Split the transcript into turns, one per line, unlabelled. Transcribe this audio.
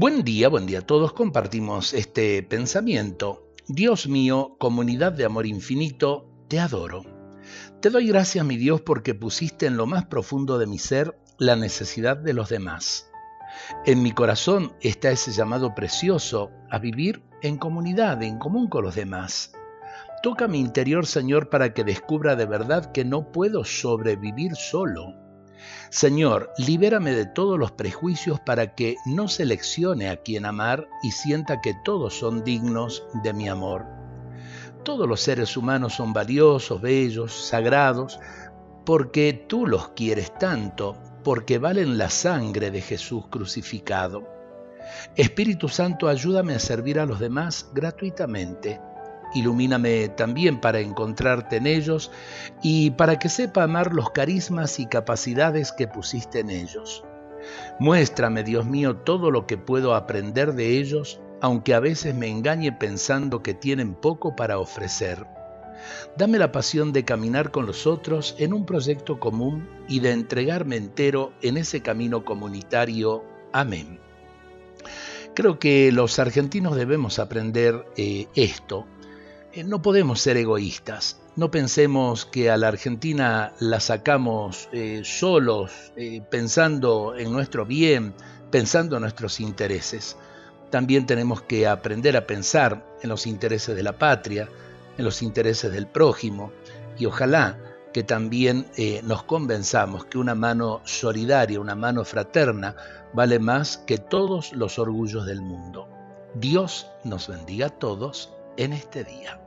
Buen día, buen día a todos. Compartimos este pensamiento. Dios mío, comunidad de amor infinito, te adoro. Te doy gracias, mi Dios, porque pusiste en lo más profundo de mi ser la necesidad de los demás. En mi corazón está ese llamado precioso a vivir en comunidad, en común con los demás. Toca mi interior, Señor, para que descubra de verdad que no puedo sobrevivir solo Señor, libérame de todos los prejuicios para que no seleccione a quien amar y sienta que todos son dignos de mi amor. Todos los seres humanos son valiosos, bellos, sagrados, porque tú los quieres tanto, porque valen la sangre de Jesús crucificado. Espíritu Santo, ayúdame a servir a los demás gratuitamente Ilumíname también para encontrarte en ellos y para que sepa amar los carismas y capacidades que pusiste en ellos. Muéstrame, Dios mío, todo lo que puedo aprender de ellos, aunque a veces me engañe pensando que tienen poco para ofrecer. Dame la pasión de caminar con los otros en un proyecto común y de entregarme entero en ese camino comunitario. Amén. Creo que los argentinos debemos aprender eh, esto, no podemos ser egoístas. No pensemos que a la Argentina la sacamos eh, solos, eh, pensando en nuestro bien, pensando en nuestros intereses. También tenemos que aprender a pensar en los intereses de la patria, en los intereses del prójimo, y ojalá que también nos convenzamos que una mano solidaria, una mano fraterna, vale más que todos los orgullos del mundo. Dios nos bendiga a todos en este día.